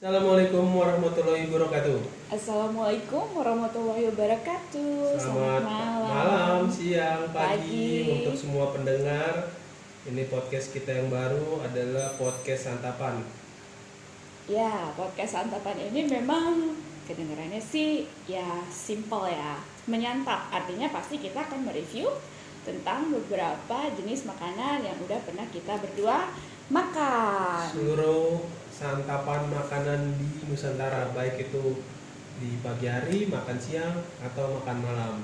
Assalamualaikum warahmatullahi wabarakatuh. Assalamualaikum warahmatullahi wabarakatuh. Selamat malam, siang, pagi, Pagi. untuk semua pendengar. Ini podcast kita yang baru adalah podcast santapan. Ya, podcast santapan ini memang kedengarannya sih ya simple ya, menyantap. Artinya pasti kita akan mereview tentang beberapa jenis makanan yang udah pernah kita berdua makan. Seluruh santapan makanan di Nusantara, baik itu di pagi hari, makan siang, atau makan malam.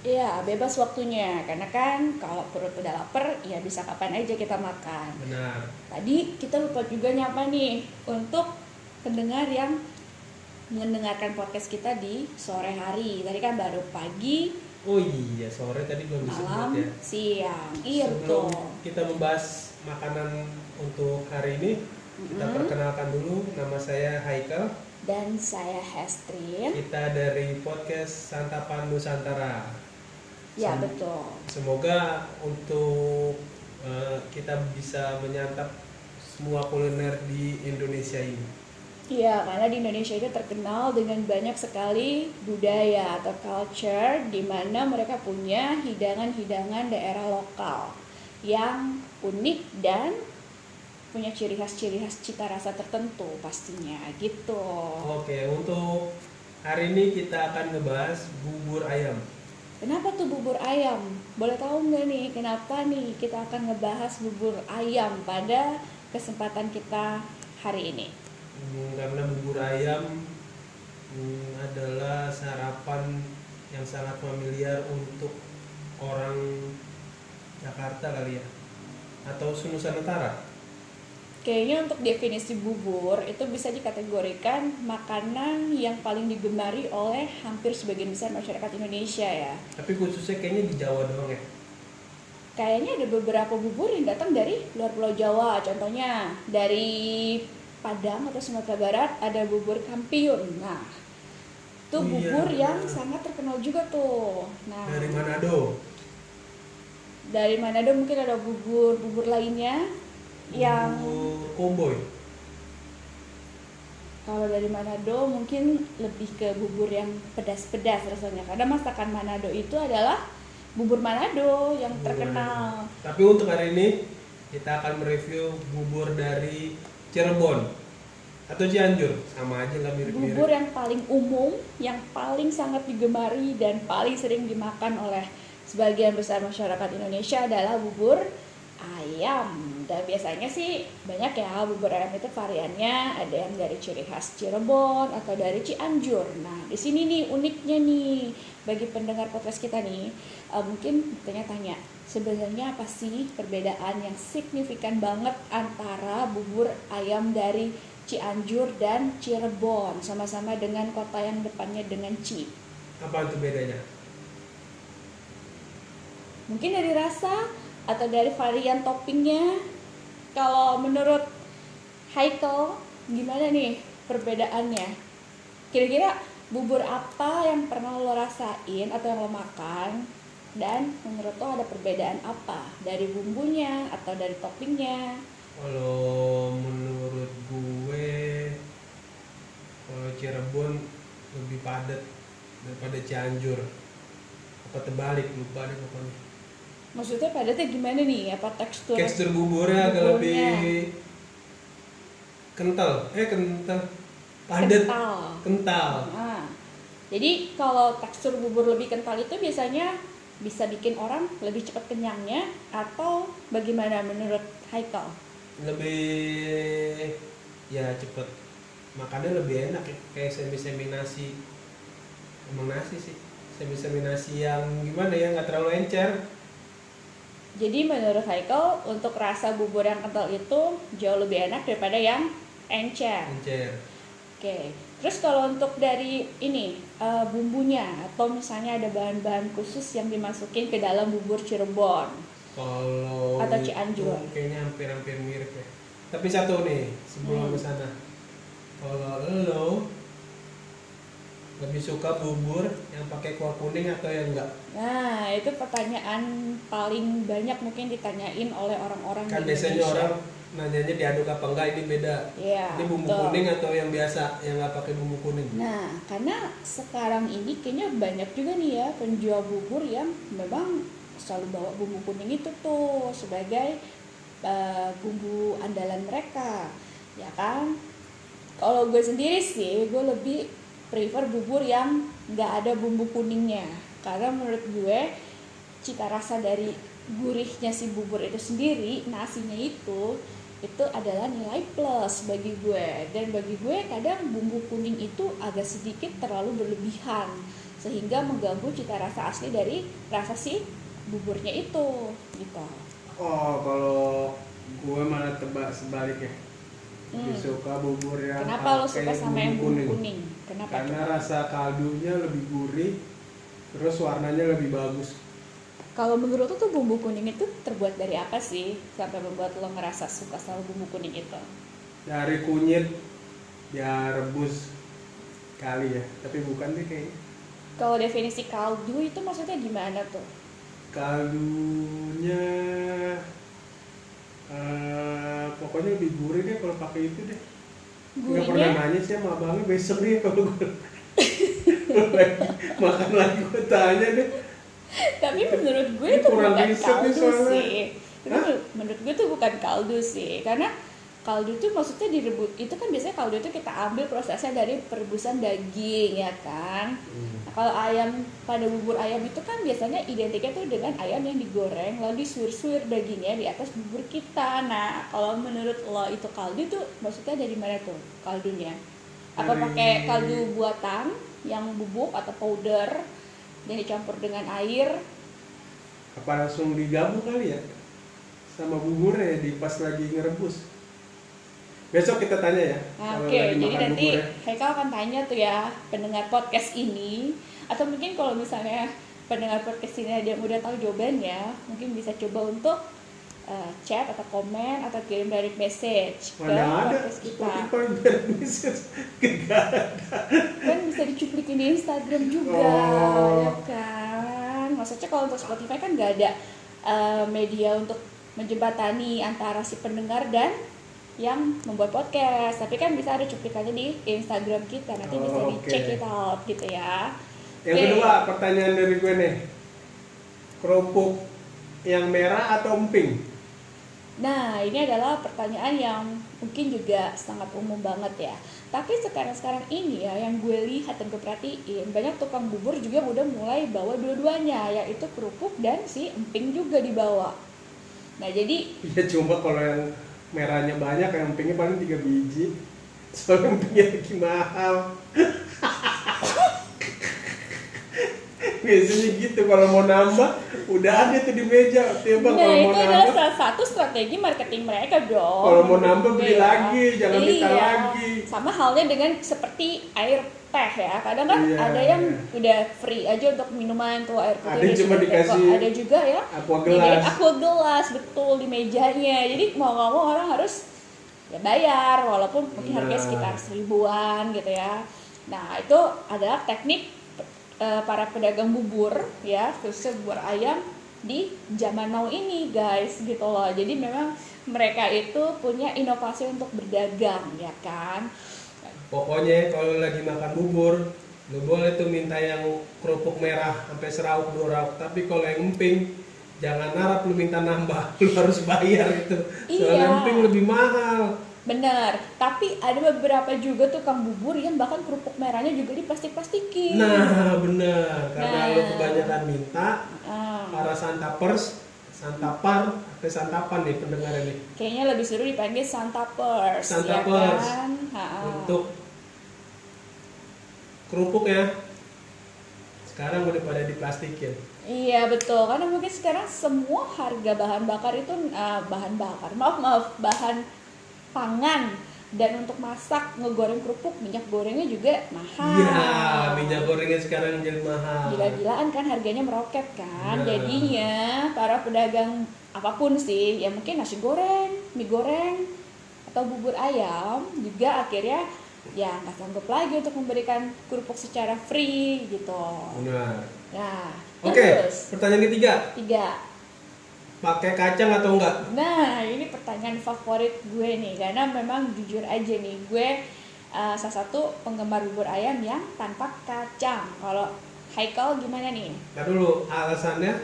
Iya, bebas waktunya. Karena kan kalau perut udah lapar, ya bisa kapan aja kita makan. Benar. Tadi kita lupa juga nyapa nih untuk pendengar yang mendengarkan podcast kita di sore hari. Tadi kan baru pagi, Oh iya, sore tadi belum disebut malam, ya. siang. Iya Sebelum betul. kita membahas makanan untuk hari ini, kita Mm-mm. perkenalkan dulu. Nama saya Haikal. Dan saya Hestrin. Kita dari podcast Santapan Nusantara. Ya Sem- betul. Semoga untuk eh, kita bisa menyantap semua kuliner di Indonesia ini. Iya, karena di Indonesia itu terkenal dengan banyak sekali budaya atau culture di mana mereka punya hidangan-hidangan daerah lokal yang unik dan punya ciri khas-ciri khas cita rasa tertentu pastinya gitu. Oke, untuk hari ini kita akan ngebahas bubur ayam. Kenapa tuh bubur ayam? Boleh tahu nggak nih kenapa nih kita akan ngebahas bubur ayam pada kesempatan kita hari ini? Hmm, karena bubur ayam hmm, adalah sarapan yang sangat familiar untuk orang Jakarta kali ya, atau Nusantara. Kayaknya untuk definisi bubur itu bisa dikategorikan makanan yang paling digemari oleh hampir sebagian besar masyarakat Indonesia ya. Tapi khususnya kayaknya di Jawa doang ya. Kayaknya ada beberapa bubur yang datang dari luar Pulau Jawa. Contohnya dari Padang atau Sumatera Barat ada bubur kampiun. Nah, itu Oh iya, bubur yang benar. sangat terkenal juga tuh. Nah, Dari Manado. dari Manado mungkin ada bubur bubur lainnya yang Komboy. Kalau dari Manado mungkin lebih ke bubur yang pedas-pedas rasanya karena masakan Manado itu adalah bubur Manado yang Bubur terkenal. Tapi untuk hari ini kita akan mereview bubur dari Cirebon atau Cianjur, sama aja lah mirip-mirip. Bubur yang paling umum, yang paling sangat digemari dan paling sering dimakan oleh sebagian besar masyarakat Indonesia adalah bubur ayam. Dan biasanya sih banyak ya bubur ayam itu variannya ada yang dari ciri khas Cirebon atau dari Cianjur. Nah, di sini nih uniknya nih bagi pendengar podcast kita nih eh, mungkin tanya-tanya sebenarnya apa sih perbedaan yang signifikan banget antara bubur ayam dari Cianjur dan Cirebon sama-sama dengan kota yang depannya dengan Ci. Apa itu bedanya? Mungkin dari rasa atau dari varian toppingnya. Kalau menurut Haikal gimana nih perbedaannya? Kira-kira bubur apa yang pernah lo rasain atau yang lo makan dan menurut lo ada perbedaan apa dari bumbunya atau dari toppingnya? Kalau menurut gue, kalau Cirebon lebih padat daripada Cianjur. Apa terbalik lupa deh pokoknya. Maksudnya padatnya gimana nih? Apa tekstur? Tekstur buburnya agak lebih kental, eh kental, padat, Kental. kental. Nah, jadi kalau tekstur bubur lebih kental itu biasanya bisa bikin orang lebih cepat kenyangnya atau bagaimana menurut Haikal? lebih ya cepet makannya lebih enak ya. kayak semi semi nasi emang nasi sih semi semi nasi yang gimana ya nggak terlalu encer Jadi menurut Haikal untuk rasa bubur yang kental itu jauh lebih enak daripada yang encer. encer Oke. Terus kalau untuk dari ini eh, bumbunya atau misalnya ada bahan-bahan khusus yang dimasukin ke dalam bubur Cirebon. kalau Atau Cianjur. kayaknya hampir hampir mirip ya tapi satu nih sebelum Hmm. ke sana kalau lo lebih suka bubur yang pakai kuah kuning atau yang enggak Nah, itu pertanyaan paling banyak mungkin ditanyain oleh orang-orang kan di biasanya Indonesia. orang nanyanya diaduk apa enggak ini beda. Iya. ini bumbu betul. kuning atau yang biasa yang nggak pakai bumbu kuning? Nah, karena sekarang ini kayaknya banyak juga nih ya penjual bubur yang memang selalu bawa bumbu kuning itu tuh sebagai uh, bumbu andalan mereka, ya kan? Kalau gue sendiri sih, gue lebih prefer bubur yang nggak ada bumbu kuningnya, karena menurut gue cita rasa dari gurihnya si bubur itu sendiri, nasinya itu itu adalah nilai plus bagi gue. Dan bagi gue kadang bumbu kuning itu agak sedikit terlalu berlebihan sehingga mengganggu cita rasa asli dari rasa si buburnya itu gitu. Oh, kalau gue malah tebak sebaliknya. Hmm. suka bubur yang kenapa lo suka sama yang bumbu bumbu kuning kenapa Karena tuh? rasa kaldunya lebih gurih, terus warnanya lebih bagus. kalau menurut lo tuh bumbu kuning itu terbuat dari apa sih sampai membuat lo ngerasa suka sama bumbu kuning itu Dari kunyit, ya rebus kali ya, tapi bukan deh kayaknya. kalau definisi kaldu itu maksudnya gimana tuh Kaldunya, eh, pokoknya lebih gurih deh kalau pakai itu deh. Nggak pernah nanya sih sama abangnya besok nih kalau gue makan lagi gue tanya deh. tapi menurut gue itu bukan kaldu sih Hah? menurut- gue tuh bukan kaldu sih karena kaldu itu maksudnya direbus itu kan biasanya kaldu itu kita ambil prosesnya dari perebusan daging ya kan? Nah, kalau ayam pada bubur ayam itu kan biasanya identiknya tuh dengan ayam yang digoreng lalu disuir-suir dagingnya di atas bubur kita. Nah kalau menurut lo itu kaldu tuh maksudnya dari mana tuh kaldunya? Apa Dari- pakai kaldu buatan yang bubuk atau powder yang dicampur dengan air? Apa langsung digabung kali ya? Sama buburnya di pas lagi ngerebus. Besok kita tanya ya. Oke, lagi jadi nanti ya. Haikal akan tanya tuh ya pendengar podcast ini atau mungkin kalau misalnya pendengar podcast ini ada yang udah tahu jawabannya, mungkin bisa coba untuk uh, chat atau komen atau kirim direct message ke ada podcast kita. Spotify biar message Gak ada. Kan bisa dicuplikin di Instagram juga, Oh. ya kan? Maksudnya kalau untuk Spotify kan nggak ada uh, media untuk menjembatani antara si pendengar dan yang membuat podcast tapi kan bisa ada cuplikannya di Instagram kita nanti bisa Oh, dicek it out gitu ya Yang Oke. kedua pertanyaan dari gue nih. Kerupuk yang merah atau emping? nah ini adalah pertanyaan yang mungkin juga sangat umum banget ya tapi sekarang-sekarang ini ya yang gue lihat dan gue perhatiin banyak tukang bubur juga udah mulai bawa dua-duanya yaitu kerupuk dan si emping juga dibawa nah jadi Ya cuma kalau yang merahnya banyak, yang empingnya paling tiga biji. Soalnya empingnya lagi mahal. Biasanya gitu kalau mau nambah udah ada tuh di meja. Tiba Nah, kalau itu mau adalah nambah salah satu strategi marketing mereka dong. Kalau mau nambah, beli Iya. lagi, jangan minta Iya. lagi. Sama halnya dengan seperti air teh ya. Kadang kan Iya, ada yang iya. udah free aja untuk minuman tuh air putih. Ada cuma dikasih teko. Ada juga ya. aqua gelas. aqua gelas betul di mejanya. Jadi mau nggak mau orang harus ya bayar walaupun mungkin harganya Nah. sekitar seribuan gitu ya. Nah itu adalah teknik eh, para pedagang bubur ya khususnya bubur ayam di zaman now ini guys gitu loh. Jadi memang mereka itu punya inovasi untuk berdagang ya kan. Pokoknya kalau lagi makan bubur, lu boleh tuh minta yang kerupuk merah sampai serauk dua rauk. Tapi kalau yang emping, jangan harap lu minta nambah, lu harus bayar itu. Soalnya Iya. emping lebih mahal. Bener, tapi ada beberapa juga tukang bubur yang bahkan kerupuk merahnya juga diplastik-plastikin. Nah, bener. Karena Nah. lu kebanyakan minta, Ah. para santapers, santapar, atau santapan nih pendengar ini. Kayaknya lebih seru dipanggil Santapers, Santapers. ya kan? Untuk kerupuk ya. Sekarang udah pada diplastikin. Iya betul, karena mungkin sekarang semua harga bahan bakar itu ah, bahan bakar, maaf maaf bahan pangan dan untuk masak ngegoreng kerupuk minyak gorengnya juga mahal. Iya, minyak gorengnya sekarang jadi mahal. Gila-gilaan kan harganya meroket kan, Nah. jadinya para pedagang apa pun sih, ya mungkin nasi goreng, mie goreng atau bubur ayam juga akhirnya ya nggak sanggup lagi untuk memberikan kerupuk secara free gitu. Benar. Nah, Oke, terus pertanyaan ketiga. tiga pakai kacang atau enggak? Nah, ini pertanyaan favorit gue nih, karena memang jujur aja nih, gue uh, salah satu penggemar bubur ayam yang tanpa kacang. Kalau Haikal gimana nih? Nah dulu alasannya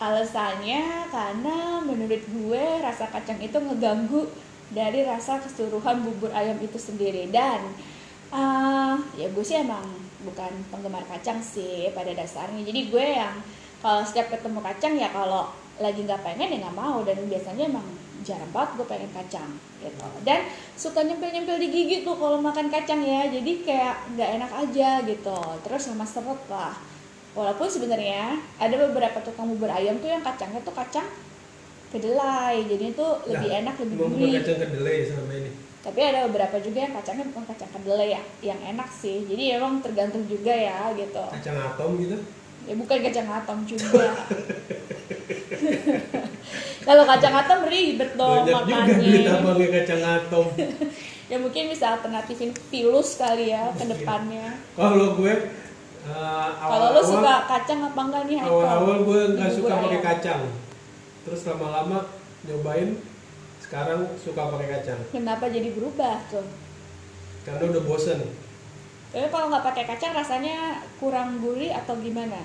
Alasannya karena menurut gue rasa kacang itu ngeganggu dari rasa keseluruhan bubur ayam itu sendiri dan uh, ya gue sih emang bukan penggemar kacang sih pada dasarnya. Jadi gue yang kalau setiap ketemu kacang ya kalau lagi nggak pengen ya nggak mau. Dan biasanya emang jarang banget gue pengen kacang gitu. Dan suka nyempil-nyempil di gigi tuh kalau makan kacang ya. Jadi kayak nggak enak aja gitu. Terus sama seret lah. Walaupun sebenarnya ada beberapa tukang bubur ayam tuh yang kacangnya tuh kacang kedelai. Jadi itu lebih Nah, enak lebih gurih. kacang kedelai sama ini. tapi ada beberapa juga yang kacangnya bukan kacang kedelai ya. Yang enak sih. Jadi emang tergantung juga ya gitu. Kacang atom gitu. Ya bukan kacang atom juga kalau kacang atom ribet dong Banyak juga duit makannya abangnya kacang atom. ya mungkin bisa alternatifin pilus kali ya ke depannya Kalau gue uh, kalau lo suka kacang apa enggak nih awal-awal gue nggak suka pakai kacang. Terus lama-lama nyobain sekarang suka pakai kacang. kenapa jadi berubah tuh Karena udah bosen. Tapi kalau nggak pakai kacang rasanya kurang gurih atau gimana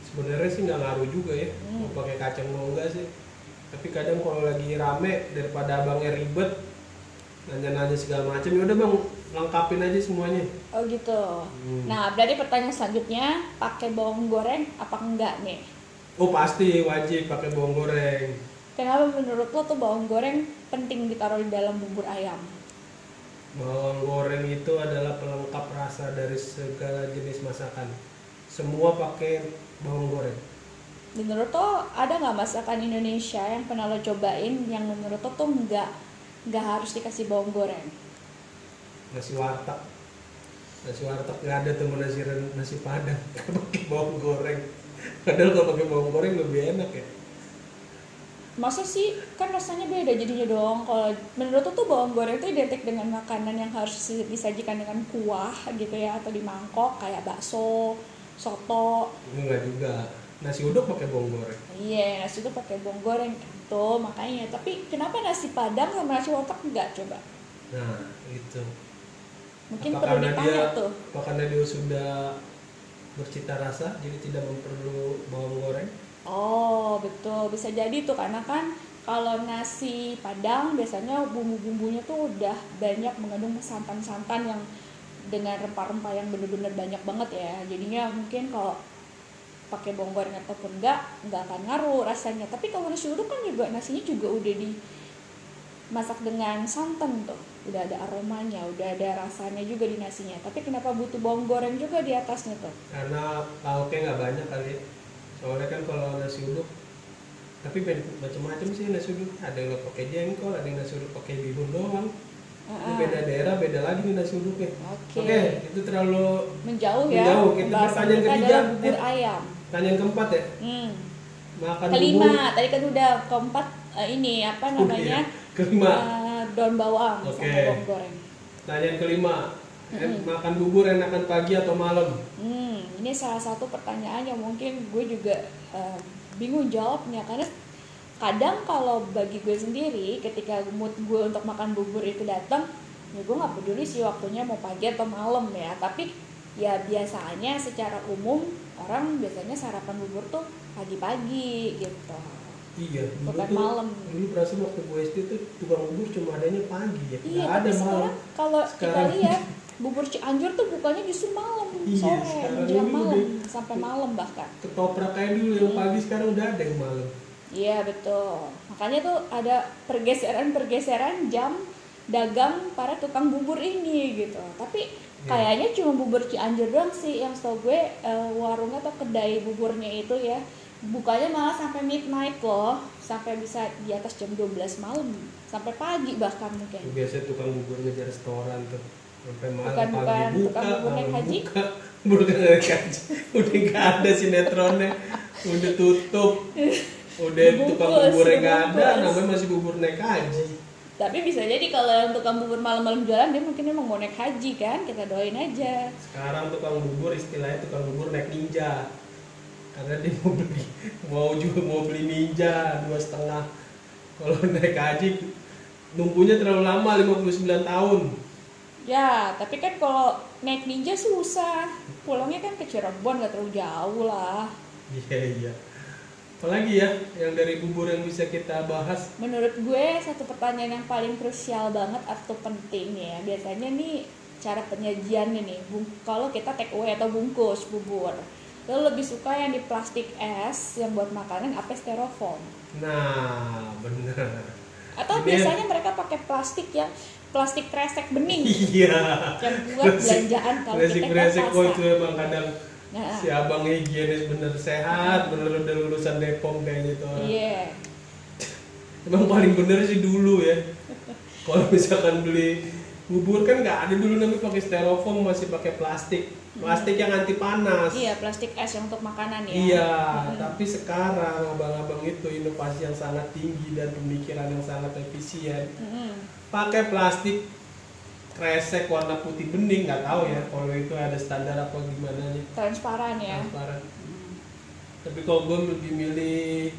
Sebenarnya sih nggak ngaruh juga ya. Hmm. Mau pakai kacang mau enggak sih. Tapi kadang kalau lagi rame daripada abangnya ribet nanya-nanya segala macam ya udah bang lengkapin aja semuanya. oh gitu Hmm. nah berarti pertanyaan selanjutnya pakai bawang goreng apa enggak nih Oh pasti wajib pakai bawang goreng. kenapa menurut lo tuh bawang goreng penting ditaruh di dalam bubur ayam Bawang goreng itu adalah pelengkap rasa dari segala jenis masakan. Semua pakai bawang goreng. menurut lo ada nggak masakan Indonesia yang pernah lo cobain yang menurut lo tuh nggak nggak harus dikasih bawang goreng Nasi warteg. Nasi warteg nggak ada tuh nasi nasi padang pakai bawang goreng. Padahal kalau pakai bawang goreng lebih enak ya. Masa sih kan rasanya beda jadinya dong kalau menurut tuh bawang goreng tuh identik dengan makanan yang harus disajikan dengan kuah gitu ya atau di mangkok kayak bakso soto Enggak juga. Nasi uduk pakai bawang goreng. iya nasi itu pakai bawang goreng tuh makanya tapi kenapa nasi padang sama nasi warteg enggak coba Nah, itu. mungkin Apa perlu ditanya dia- tuh Apa karena dia sudah bercita rasa jadi tidak perlu bawang goreng? Oh betul. Bisa jadi tuh karena kan kalau nasi padang biasanya bumbu-bumbunya tuh udah banyak mengandung santan-santan yang dengan rempah-rempah yang bener-bener banyak banget ya. Jadinya mungkin kalau pakai bawang goreng ataupun enggak enggak akan ngaruh rasanya. Tapi kalau nasi uduk kan juga nasinya juga udah dimasak dengan santan tuh. Udah ada aromanya udah ada rasanya juga di nasinya. Tapi kenapa butuh bawang goreng juga di atasnya tuh? Karena lauknya nggak banyak kali. Ya. Soalnya kan kalau nasi uduk tapi macam-macam sih nasi uduk. Ada yang pakai jengkol, ada yang nasi uduk pakai bihun doang. Ini beda daerah, beda lagi nih nasi uduknya. Oke. Oke, itu terlalu menjauh ya Menjauh. Kita pertanyaan ketiga. bubur ayam tanya yang keempat ya. hmm. Makan kelima bubur. tadi kan udah keempat eh, ini apa Oh, namanya iya. Kelima. eh, daun bawang Oke. sama bawang goreng Tanya yang kelima. Mm-mm. Makan bubur enakan pagi atau malam? hmm, ini salah satu pertanyaan yang mungkin gue juga eh, bingung jawabnya karena kadang kalau bagi gue sendiri ketika mood gue untuk makan bubur itu datang ya gue nggak peduli sih waktunya mau pagi atau malam ya tapi ya biasanya secara umum orang biasanya sarapan bubur tuh pagi-pagi gitu Iya, Bukan tuh, malam. Dulu perasaan waktu gue SD tuh tukang bubur cuma adanya pagi ya. iya ada malam. sekarang kalau kita Sekarang- lihat bubur Cianjur tuh bukannya justru malam Iya, sore ini malam sampai malam bahkan Ketoprak kayak dulu yang pagi sekarang udah ada yang malam. Iya betul. Makanya tuh ada pergeseran-pergeseran jam dagang para tukang bubur ini gitu. Tapi Iya. kayaknya cuma bubur Cianjur doang sih yang setahu gue eh, warungnya atau kedai buburnya itu ya bukanya malah sampai midnight loh, sampai bisa di atas jam 12 malam, sampai pagi bahkan mungkin. Biasa tukang bubur ngejar restoran tuh Bukan- bukan buka, tukang bubur naik malam haji? buka, bubur naik haji. udah nggak ada sinetronnya, udah tutup, udah tukang Dibungkus, buburnya nggak ada, namanya masih bubur naik haji. Tapi bisa jadi kalau yang tukang bubur malam-malam jualan dia mungkin emang mau naik haji kan, kita doain aja. Sekarang tukang bubur istilahnya tukang bubur naik ninja. karena dia mau beli mau juga mau beli ninja dua setengah kalau naik haji nunggunya terlalu lama 59 tahun Ya, tapi kan kalau naik ninja susah. Pulangnya kan ke Cirebon gak terlalu jauh lah. iya iya apalagi ya yang dari bubur yang bisa kita bahas Menurut gue satu pertanyaan yang paling krusial banget atau penting ya. Biasanya nih cara penyajiannya nih. Bung- Kalau kita take away atau bungkus bubur. Lo lebih suka yang di plastik es yang buat makanan apa styrofoam? nah bener Atau Ini- biasanya mereka pakai plastik yang plastik kresek bening iya yang buat belanjaan kalau kita ke Resik-resik kok itu emang kadang Nah, si abang higienis bener sehat bener udah lulusan Depom kayaknya itu orang. iya. emang paling bener sih dulu ya kalau misalkan beli bubur kan nggak ada dulu namanya pakai styrofoam masih pakai plastik plastik yang anti panas Iya, plastik es yang untuk makanan ya. Iya, Mm-mm. tapi sekarang abang-abang itu inovasi yang sangat tinggi dan pemikiran yang sangat efisien Mm-mm. Pakai plastik kresek warna putih bening nggak tahu ya kalau itu ada standar apa gimana nya Transparan ya. transparan tapi kalau gue lebih milih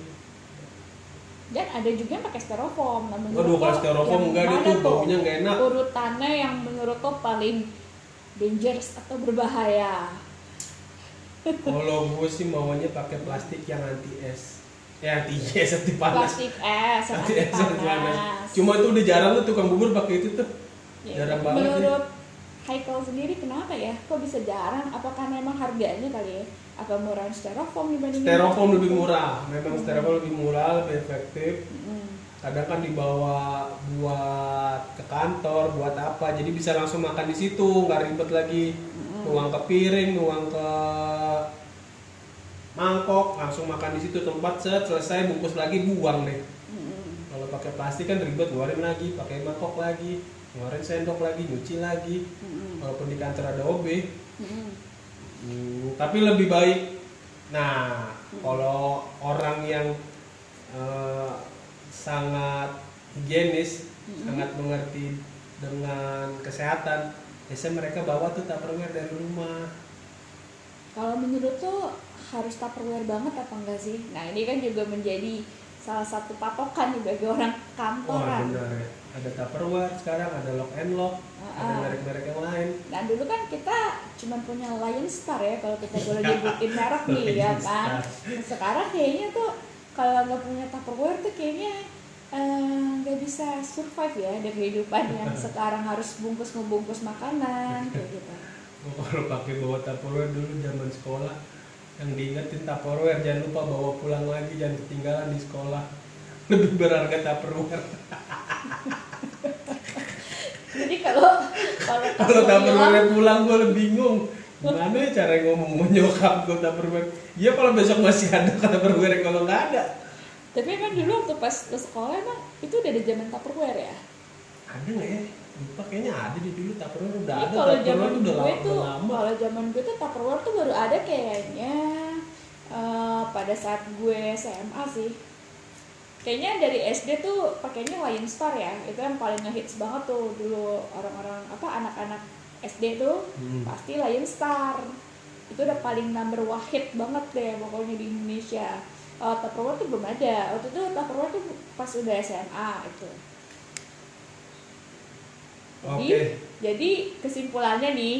Dan ada juga yang pakai styrofoam. Nah, menurut waduh kalau styrofoam enggak tuh baunya nggak enak Urutannya yang menurut lo paling dangerous atau berbahaya. kalau gue sih maunya pakai plastik yang anti es ya anti es anti panas Plastik es yang anti es anti panas cuma itu udah jarang tuh tukang bubur pakai itu tuh Ya, jarang banget ya. Menurut Haikal sendiri kenapa ya? Kok bisa jarang? Apakah memang harganya kali ya? Apa murahan styrofoam dibandingin styrofoam lebih murah memang styrofoam lebih murah lebih efektif Mm-mm. kadang kan dibawa buat ke kantor buat apa jadi bisa langsung makan di situ nggak ribet lagi Mm-mm. nuang ke piring nuang ke mangkok langsung makan di situ tempat set selesai bungkus lagi buang deh Mm-mm. kalau pakai plastik kan ribet ngeluarin lagi pakai mangkok lagi ngeluarin sendok lagi nyuci lagi Mm-mm. walaupun di kantor ada OB Mm-mm. Hmm, tapi lebih baik nah kalau orang yang eh, sangat higienis Mm-mm. sangat mengerti dengan kesehatan biasanya mereka bawa tuh tupperware dari rumah Kalau menurut tuh harus tupperware banget apa enggak sih? Nah ini kan juga menjadi salah satu patokan nih bagi orang wah kantoran. benar ya ada tupperware sekarang ada lock and lock ada Ah. merek-merek yang lain Nah dulu kan kita cuma punya Lion Star ya kalau kita boleh nyebutin merek nih ya kan. Nah, sekarang kayaknya tuh kalau nggak punya Tupperware tuh kayaknya eh, nggak bisa survive ya dari kehidupan yang sekarang harus bungkus ngebungkus makanan kayak gitu. Kalau pakai bawa tupperware dulu zaman sekolah yang diingetin tupperware jangan lupa bawa pulang lagi jangan ketinggalan di sekolah. Lebih berharga tupperware Jadi kalau kalau tupperware pulang gue lebih bingung. Gimana ya cara ngomong sama nyokap gue tupperware iya kalau besok masih ada tupperware kalau nggak ada. Tapi emang dulu waktu pas lo sekolah emang itu udah ada zaman Tupperware ya? ada nggak ya lupa kayaknya ada di dulu tupperware udah Ini ada kalau zaman tuh udah gue lama, tuh, udah lama. kalau zaman gue tuh Tupperware tuh baru ada kayaknya eh, pada saat gue SMA sih. Kayaknya dari SD tuh pakainya Lion Star ya, itu yang paling ngehits banget tuh dulu orang-orang apa anak-anak SD tuh Hmm. pasti Lion Star. Itu udah paling number wahid banget deh pokoknya di Indonesia. Kalau Tupperware tuh belum ada. Waktu itu Tupperware tuh pas udah SMA itu. Jadi, Oke. jadi kesimpulannya nih,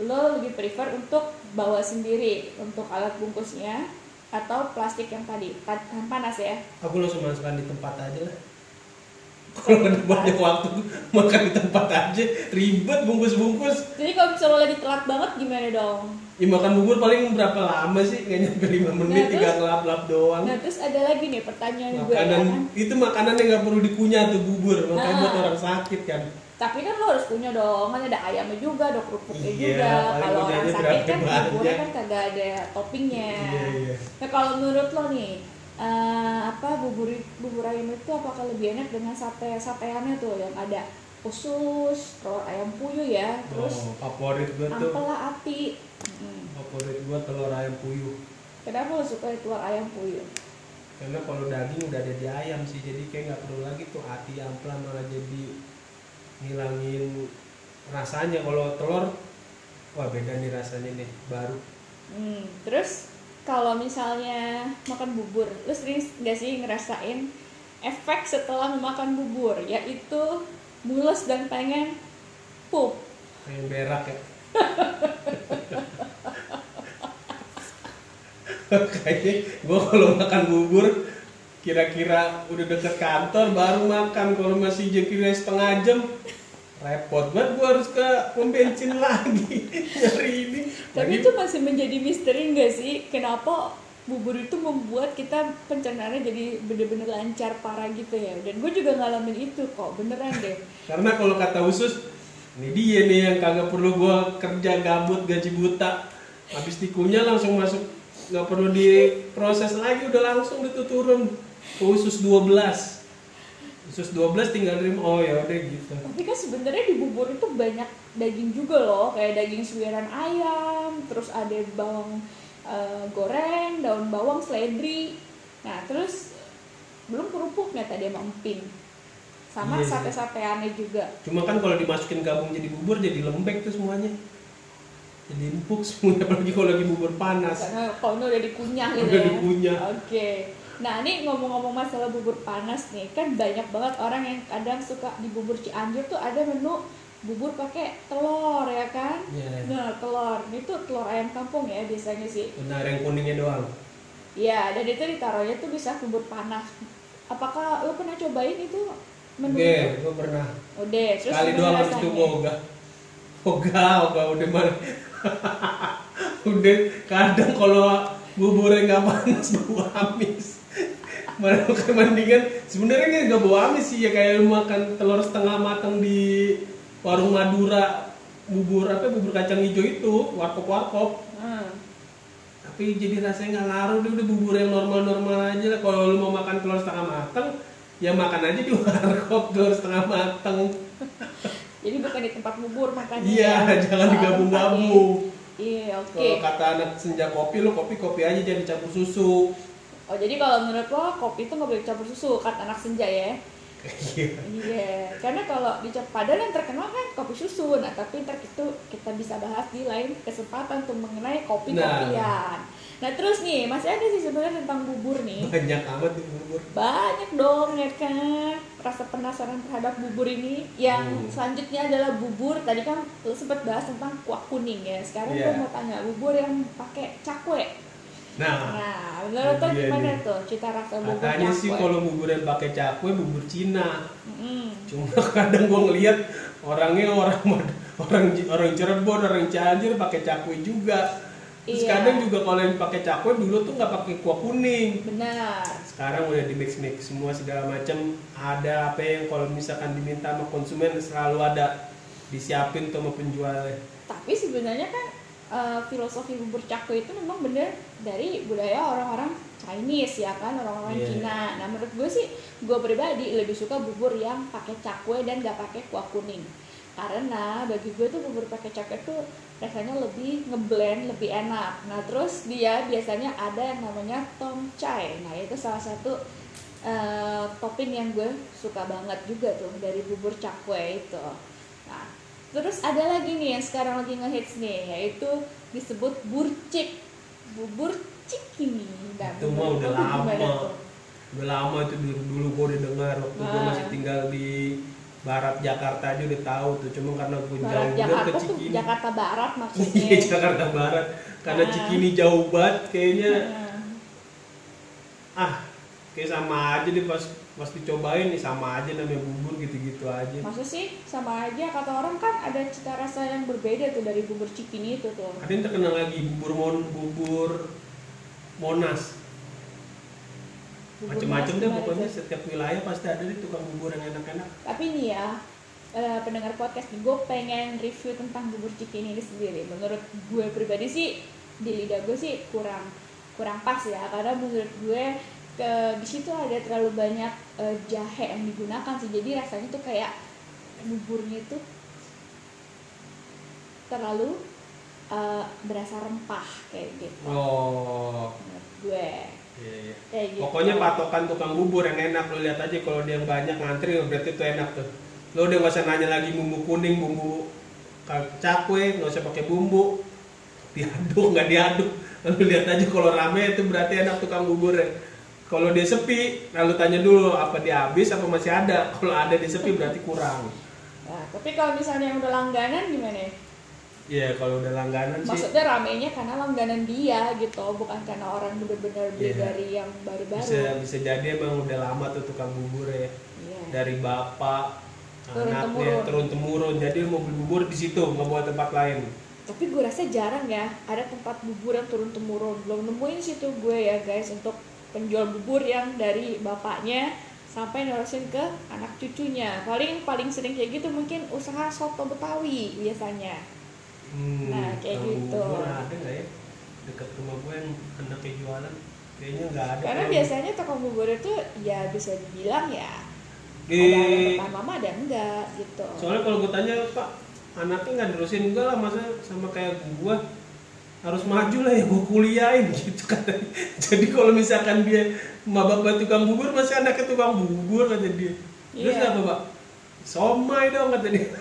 lo lebih prefer untuk bawa sendiri untuk alat bungkusnya atau plastik yang tadi ta- tahan panas ya? aku langsung masukkan di tempat aja lah kalau ada banyak waktu makan di tempat aja ribet bungkus-bungkus Jadi kalau misalnya lo lagi telat banget gimana dong? Ya makan bubur paling berapa lama sih? Nggak nyampe 5 menit, Nah, terus- ngelap-lap doang. Nah terus ada lagi nih pertanyaan gue ya makanan kan? itu makanan yang nggak perlu dikunyah tuh bubur, makanya Ah. buat orang sakit kan. Tapi kan lo harus punya dong, kan ada ayamnya juga, ada kerupuknya Iya, juga. Kalau orang sakit kan buburnya kan kagak ada toppingnya. Iya iya. Nah kalau menurut lo nih, eh, apa bubur bubur ayam itu apakah lebih enak dengan sate sateannya tuh yang ada usus, telur ayam puyuh ya, terus Oh, favorit gua tuh, ampela ati. Mm. favorit gua telur ayam puyuh. Kenapa lo suka telur ayam puyuh? Karena kalau daging udah ada di ayam sih, jadi kayak nggak perlu lagi tuh hati ampla malah jadi ngilangin rasanya. Kalau telur, wah beda nih rasanya nih, baru. Hmm, Terus kalau misalnya makan bubur, lu sering nggak sih ngerasain efek setelah memakan bubur, yaitu mules dan pengen pup. Pengen berak ya. Kayaknya gue kalau makan bubur kira-kira udah deket kantor baru makan kalau masih jam kira setengah jam repot banget gue harus ke pom bensin lagi nyari ini Tapi Lagi- itu masih menjadi misteri nggak sih? Kenapa bubur itu membuat kita pencernaannya jadi bener-bener lancar parah gitu ya? Dan gue juga ngalamin itu kok, beneran deh. karena kalau kata usus ini dia nih yang kagak perlu gua kerja gabut gaji buta habis dikunyah langsung masuk nggak perlu diproses lagi udah langsung itu turun usus 12 usus 12 tinggal terima oh ya udah gitu Tapi kan sebenarnya di bubur itu banyak daging juga loh, kayak daging suiran ayam, terus ada bawang eh, goreng, daun bawang, seledri. Nah, terus belum kerupuknya tadi sama emping. Sama iya. sate-sateannya juga. cuma kan kalau dimasukin gabung jadi bubur jadi lembek tuh semuanya jadi empuk semuanya apalagi kalau lagi bubur panas Karena kalau udah dikunyah gitu Udah ya. dikunyah. Oke. Nah, ini ngomong-ngomong masalah bubur panas nih, kan banyak banget orang yang kadang suka di bubur Cianjur tuh ada menu bubur pakai telur ya kan? Iya. Nah, telur. Ini tuh telur ayam kampung ya biasanya sih. benar yang kuningnya doang Iya, dan itu ditaruhnya tuh bisa bubur panas. Apakah lo pernah cobain itu menu oke itu? gue pernah Udah, terus Kali doang itu rasanya? gua ogah. Ogah, ogah udah mana? udah kadang kalau buburnya nggak panas bau amis. Mana makan mendingan sebenarnya nggak bau amis sih ya kayak lu makan telur setengah matang di warung Madura bubur apa bubur kacang hijau itu warkop warkop Hmm. tapi jadi rasanya nggak ngaruh dia udah bubur yang normal normal aja lah kalau lu mau makan telur setengah matang ya makan aja di warkop telur setengah matang Jadi bukan di tempat bubur makanya. Iya, ya. jangan Oh, digabung-gabung. Iya, oke. Kalau kata anak senja kopi, lo kopi kopi aja jangan dicampur susu. Oh jadi kalau menurut lo kopi itu nggak boleh campur susu kata anak senja ya? Iya. Iya, karena kalau di Cap- padahal yang terkenal kan kopi susu. Nah tapi ntar itu kita bisa bahas di lain kesempatan tuh mengenai kopi kopian. Nah. terus nih masih ada sih sebenarnya tentang bubur nih. Banyak amat di bubur. Banyak dong ya kan rasa penasaran terhadap bubur ini. Yang Hmm. selanjutnya adalah bubur. Tadi kan lo sempat bahas tentang kuah kuning ya. Sekarang Iya. gue mau tanya bubur yang pakai cakwe. Nah, Nah, menurut lo Iya gimana nih. tuh cita rasa bubur katanya cakwe? sih kalau bubur yang pakai cakwe bubur Cina. Mm-mm. Cuma kadang gua ngelihat orangnya orang orang orang Cirebon, orang Cianjur pakai cakwe juga. Terus Iya. kadang juga kalau yang pakai cakwe dulu tuh nggak pakai kuah kuning. Benar. Sekarang udah di mix mix semua segala macam. Ada apa yang kalau misalkan diminta sama konsumen selalu ada disiapin tuh sama penjualnya. Tapi sebenarnya kan eh, filosofi bubur cakwe itu memang bener dari budaya orang-orang Chinese ya kan orang-orang Iya. Cina. Nah menurut gue sih gue pribadi lebih suka bubur yang pakai cakwe dan gak pakai kuah kuning. Karena bagi gue tuh bubur pakai cakwe tuh rasanya lebih ngeblend, lebih enak. Nah terus dia biasanya ada yang namanya tongcai. Nah itu salah satu eh, topping yang gue suka banget juga tuh dari bubur cakwe itu. Nah, terus ada lagi nih yang sekarang lagi ngehits nih, yaitu disebut burcik, bubur cikini. Nah, Itu mah udah lama. tuh? Udah lama itu dulu, dulu gue udah dengar waktu gue Ah. masih tinggal di barat Jakarta aja udah tahu tuh. Cuma karena gue jauh Jakarta ke Cikini. Jakarta Barat Iya maksudnya. Jakarta Barat. Karena Ah. Cikini jauh banget kayaknya. Nah, Ah, kayak sama aja deh pas pas dicobain nih sama aja namanya bubur gitu-gitu aja. Maksud sih sama aja kata orang kan ada cita rasa yang berbeda tuh dari bubur cikini itu tuh. Ada yang terkenal lagi bubur mon bubur Monas. Monas deh pokoknya tuh? setiap wilayah pasti ada deh tukang bubur yang enak-enak. Tapi nih ya, eh, pendengar podcast gue pengen review tentang bubur cikini ini sendiri. Menurut gue pribadi sih, di lidah gue sih kurang kurang pas ya, karena menurut gue ke di situ ada terlalu banyak eh, jahe yang digunakan sih, jadi rasanya tuh kayak buburnya itu terlalu eh, berasa rempah kayak gitu. Oh, Menurut gue iya iya. kayak gitu. Pokoknya patokan tukang bubur yang enak lo lihat aja kalau dia yang banyak ngantri berarti itu enak tuh. Lo udah gak usah nanya lagi bumbu kuning, bumbu cakwe, nggak usah pakai bumbu. diaduk nggak diaduk lalu lihat aja kalau rame itu berarti enak tukang bubur ya kalau dia sepi lalu tanya dulu apa dia habis apa masih ada kalau ada dia sepi berarti kurang Nah, tapi kalau misalnya yang udah langganan gimana? Iya kalau udah langganan sih Maksudnya ramenya karena langganan dia gitu, bukan karena orang bener-bener beli Iya. dari yang baru-baru. bisa bisa jadi emang udah lama tuh tukang bubur ya Iya. dari bapak anaknya Turun-temurun. turun temurun jadi mau beli bubur di situ nggak buat tempat lain Tapi gue rasa jarang ya ada tempat bubur yang turun temurun. Belum nemuin situ gue ya guys untuk penjual bubur yang dari bapaknya sampai nerusin ke anak cucunya. Paling paling sering kayak gitu mungkin usaha soto Betawi biasanya. hmm, Nah, kayak gitu. bubur ada nggak ya dekat rumah gue yang anaknya jualan kayaknya nggak ada Karena Kalau biasanya tukang bubur itu ya bisa dibilang ya di ada yang ada yang enggak gitu. soalnya kalau gue tanya pak anaknya nggak nerusin enggak lah masa sama kayak gue harus maju lah ya gue kuliahin gitu katanya jadi kalau misalkan dia ma bapak tukang bubur masih anaknya tukang bubur kata dia. Terus Iya. apa pak? Somai dong kata dia.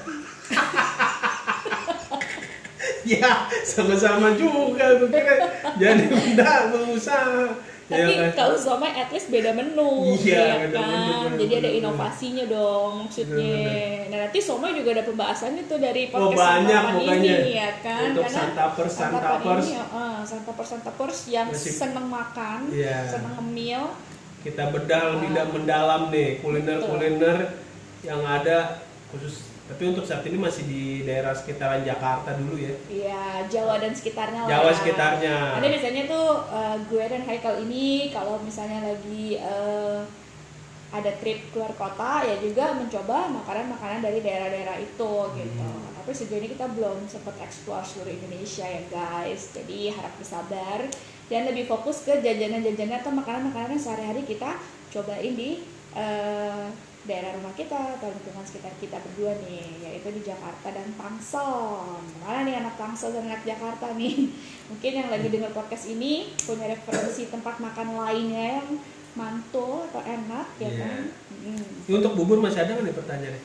Ya sama-sama juga gue kira. Jadi benda pengusaha Tapi ya kan? kalau somai at least beda menu, Iya, ya beda kan? menu, bener, Jadi ada bener, inovasinya dong maksudnya. Nah nanti somai juga ada pembahasannya tuh dari Oh, podcast banyak santapan pokoknya. ini ya kan? Untuk Karena santapers, santapers. ini, uh, santapers santapers yang Masih- seneng makan, Iya. seneng ngemil. kita bedah lebih Ah. da- mendalam nih kuliner-kuliner yang ada khusus tapi untuk saat ini masih di daerah sekitaran Jakarta dulu ya Iya, Jawa dan sekitarnya lah. Jawa ya. sekitarnya Ada biasanya tuh uh, gue dan Haikal ini kalau misalnya lagi uh, ada trip keluar kota ya juga mencoba makanan-makanan dari daerah-daerah itu gitu. Hmm. Tapi sejauh ini kita belum sempat explore seluruh Indonesia ya guys. Jadi harap bersabar dan lebih fokus ke jajanan-jajanan atau makanan-makanan sehari-hari kita cobain di uh, daerah rumah kita atau lingkungan sekitar kita berdua nih yaitu di Jakarta dan Tangsel mana nih anak Tangsel dan anak Jakarta nih? Mungkin yang lagi dengar podcast ini punya referensi tempat makan lainnya yang mantul atau enak ya Iya. kan? Hmm. Ini untuk bubur masih ada nggak nih pertanyaannya?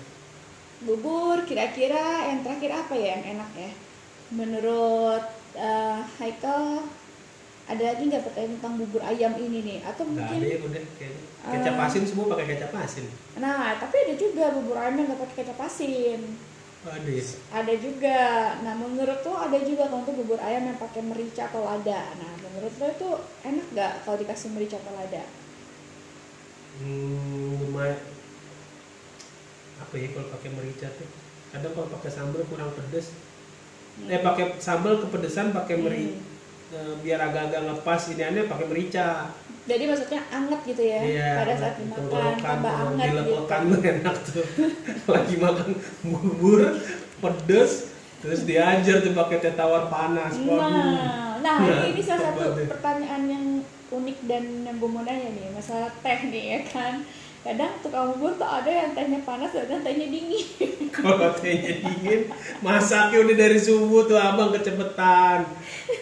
Bubur kira-kira yang terakhir apa ya yang enak ya? Menurut eh, Haikal ada lagi nggak pertanyaan tentang bubur ayam ini nih? Atau nggak mungkin ada ya udah kayaknya kecap Ah. asin semua pakai kecap asin. Nah tapi ada juga bubur ayam yang nggak pakai kecap asin. Ada ya? Ada juga. Nah menurut lo ada juga kalau untuk bubur ayam yang pakai merica atau lada nah menurut lo itu enak nggak kalau dikasih merica atau lada hmm, lumayan. Apa ya kalau pakai merica tuh? Kadang kalau pakai sambal kurang pedes. Eh pakai sambal kepedesan pakai meri Hmm. Eh, biar agak-agak ngepas ini aneh pakai merica jadi maksudnya anget gitu ya Iya, pada saat dimakan tambah anget gitu dilepokan tuh enak tuh. Lagi makan bubur pedes terus diajar tuh pakai teh tawar panas. Waduh. Nah, nah Nah, ini salah satu deh. pertanyaan yang unik dan yang gue mau nanya nih masalah teh nih ya kan. Kadang tukang bubur tuh ada yang tehnya panas dan ada yang tehnya dingin. Kalau tehnya dingin, masaknya udah dari subuh tuh abang kecepetan.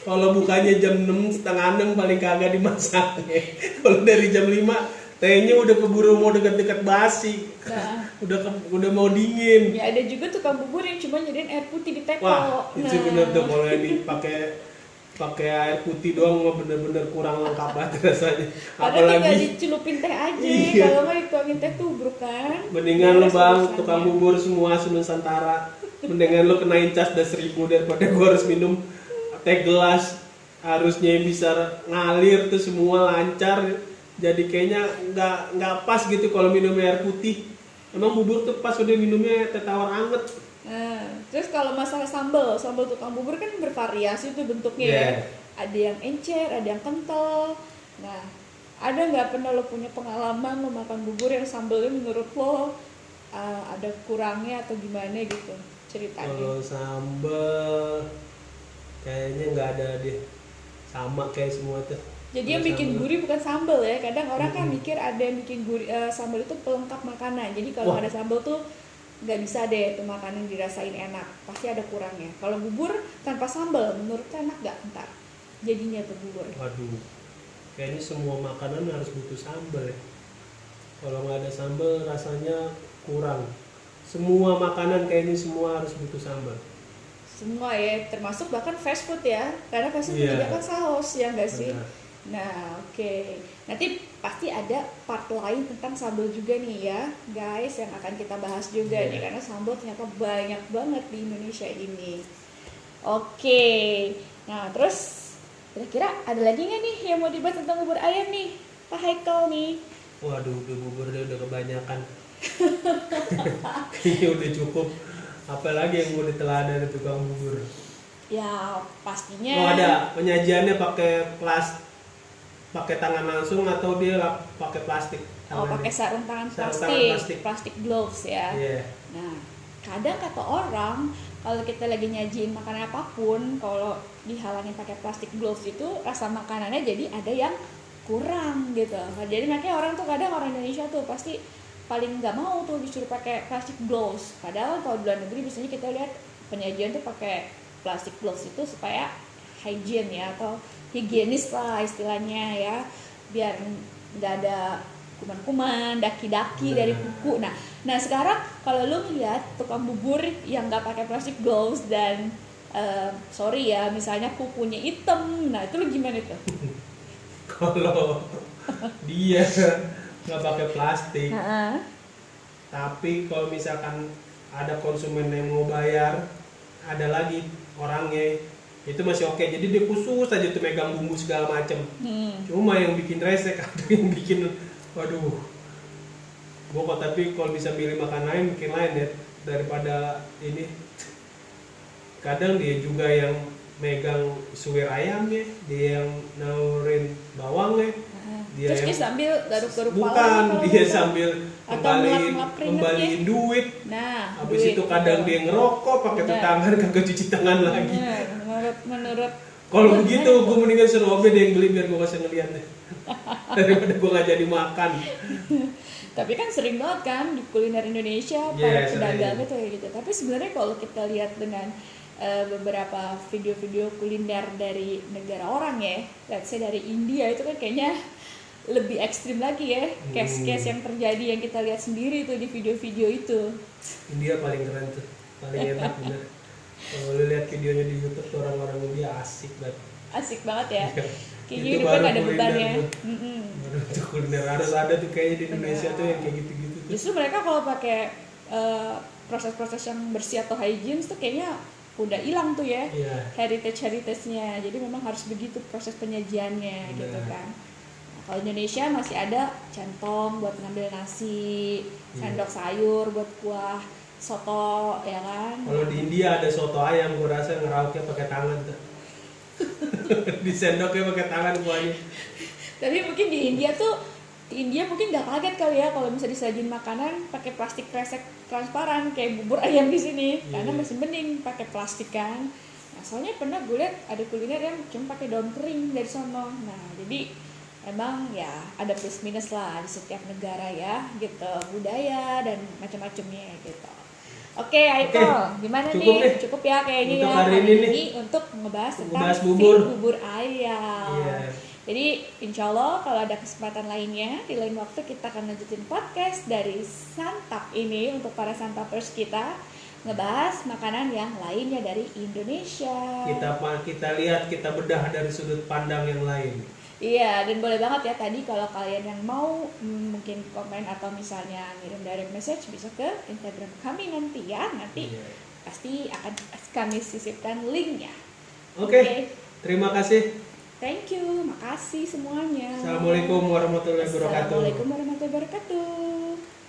Kalau bukanya jam 6, setengah 6 paling kagak dimasaknya. Kalau dari jam 5, tehnya udah keburu mau dekat-dekat basi. Nah, Udah ke- udah mau dingin. ya ada juga tukang bubur yang cuma nyediain air putih di teko. Wah, itu Nah, bener tuh kalau yang dipakai pakai air putih doang mah bener-bener kurang lengkap banget rasanya. Padahal tinggal Apalagi dicelupin teh aja, Iya. kalau nggak dituangin teh tubruk kan. mendingan lo bang tukang bubur semua Nusantara. Mendingan lo kenain cas das seribu daripada gua harus minum teh gelas harusnya yang bisa ngalir tuh semua lancar jadi kayaknya nggak nggak pas gitu kalau minum air putih emang bubur tuh pas udah minumnya teh tawar anget Nah, terus kalau masalah sambal, sambal tukang bubur kan bervariasi tuh bentuknya ya. Yeah. Ada yang encer, ada yang kental. Nah, ada nggak pernah lo punya pengalaman lo makan bubur yang sambalnya menurut lo uh, ada kurangnya atau gimana gitu ceritanya? Kalau sambal kayaknya nggak ada deh. Sama kayak semua tuh. Jadi yang bikin sambal. gurih bukan sambal ya. Kadang orang kan Mm-mm. mikir ada yang bikin gurih eh, sambal itu pelengkap makanan. Jadi kalau ada sambal tuh nggak bisa deh tuh makanan dirasain enak. Pasti ada kurangnya. Kalau bubur tanpa sambal, menurut enak nggak ntar? Jadinya tuh bubur. Waduh, kayaknya semua makanan harus butuh sambal ya. Kalau nggak ada sambal rasanya kurang. Semua makanan kayaknya semua harus butuh sambal. semua ya termasuk bahkan fast food ya karena fast food Iya. menyediakan saus ya enggak sih Benar. nah oke nanti pasti ada part lain tentang sambal juga nih ya guys yang akan kita bahas juga Iya. nih karena sambal ternyata banyak banget di Indonesia ini oke nah terus kira-kira ada lagi nggak nih yang mau dibahas tentang bubur ayam nih Pak Haikal nih Waduh, udah bubur dia udah kebanyakan. Kayaknya udah cukup. Apalagi yang mau ditelan dari tukang bubur. ya pastinya Oh ada penyajiannya pakai plas, pakai tangan langsung atau dia pakai plastik? Oh, pakai sarung tangan Sarung plastik, tangan plastik. plastik gloves ya. Iya. Nah, kadang kata orang kalau kita lagi nyajiin makanan apa pun, kalau dihalangin pakai plastik gloves itu rasa makanannya jadi ada yang kurang gitu. Nah, jadi makanya orang tuh kadang orang Indonesia tuh pasti paling nggak mau tuh disuruh pakai plastik gloves. Padahal kalau di luar negeri biasanya kita lihat penyajian tuh pakai plastik gloves itu supaya hygiene ya atau higienis lah istilahnya ya biar nggak ada kuman-kuman, daki-daki dari kuku. Nah, nah sekarang kalau lu ngeliat tukang bubur yang nggak pakai plastik gloves dan eh, sorry ya, misalnya kukunya hitam, nah itu lu gimana tuh? Kalau dia nggak pakai plastik, Heeh. tapi kalau misalkan ada konsumen yang mau bayar, ada lagi orangnya itu masih oke. Jadi dia khusus aja tuh megang bumbu segala macem. Hmm. Cuma yang bikin resek ada yang bikin, waduh. Gua kok tapi kalau bisa milih makan lain bikin lain ya daripada ini. Kadang dia juga yang megang suwir ayamnya, dia yang naurin bawangnya, Heeh. Dia Terus yang- dia sambil garuk-garuk bukan dia sambil Atau kembaliin keringetnya. kembaliin duit. Nah, Habis duit itu kadang gitu. dia ngerokok pakai tangan kagak cuci tangan lagi. Bener, menurut menurut Kalau begitu gue mendingan suruh Obe deh yang beli biar gue kasih ngeliat deh. Daripada gue nggak jadi makan. tapi kan sering banget kan di kuliner Indonesia Iya, para pedagang itu kayak gitu tapi sebenarnya kalau kita lihat dengan eh, beberapa video-video kuliner dari negara orang ya let's say dari India itu kan kayaknya lebih ekstrim lagi ya Hmm. case-case yang terjadi yang kita lihat sendiri tuh di video-video itu India paling keren tuh, paling enak bener. Kalau lu lihat videonya di YouTube tuh orang-orang India asik banget. asik banget ya kayaknya Itu hidupnya nggak ada kuliner beban ya tuh. Mm-mm. Baru tuh kuliner harus ada tuh kayaknya di Indonesia Benar. tuh yang kayak gitu-gitu tuh. justru mereka kalau pakai eh, proses-proses yang bersih atau hygiene tuh kayaknya udah hilang tuh ya Iya. heritage heritage-nya jadi memang harus begitu proses penyajiannya gitu Benar. kan Nah, kalau Indonesia masih ada centong buat ngambil nasi Iya. sendok sayur buat kuah soto ya kan Kalau di India ada soto ayam, gue rasa ngerauknya pakai tangan tuh. di sendoknya pakai tangan buahnya. tapi mungkin di India tuh di India mungkin nggak kaget kali ya kalau misalnya disajin makanan pakai plastik kresek transparan kayak bubur ayam di sini Iya. karena masih mending pakai plastik kan nah, soalnya pernah gue lihat ada kuliner yang cuma pakai daun kering dari sono nah jadi emang ya ada plus minus lah di setiap negara ya gitu budaya dan macam-macamnya gitu oke Aiko gimana cukup nih deh. cukup ya kayaknya Untuk ya hari ini nih. untuk ngebahas tentang Ngebahas si bubur. bubur ayam Iya. jadi insya Allah kalau ada kesempatan lainnya di lain waktu kita akan lanjutin podcast dari santap ini untuk para santapers kita ngebahas makanan yang lainnya dari Indonesia. Kita kita lihat, kita bedah dari sudut pandang yang lain. Iya dan boleh banget ya tadi kalau kalian yang mau mm, mungkin komen atau misalnya ngirim direct message bisa ke Instagram kami nanti ya nanti Iya. pasti akan kami sisipkan linknya. Oke, Oke. terima kasih. Thank you, makasih semuanya. Assalamualaikum warahmatullahi wabarakatuh. Assalamualaikum warahmatullahi wabarakatuh.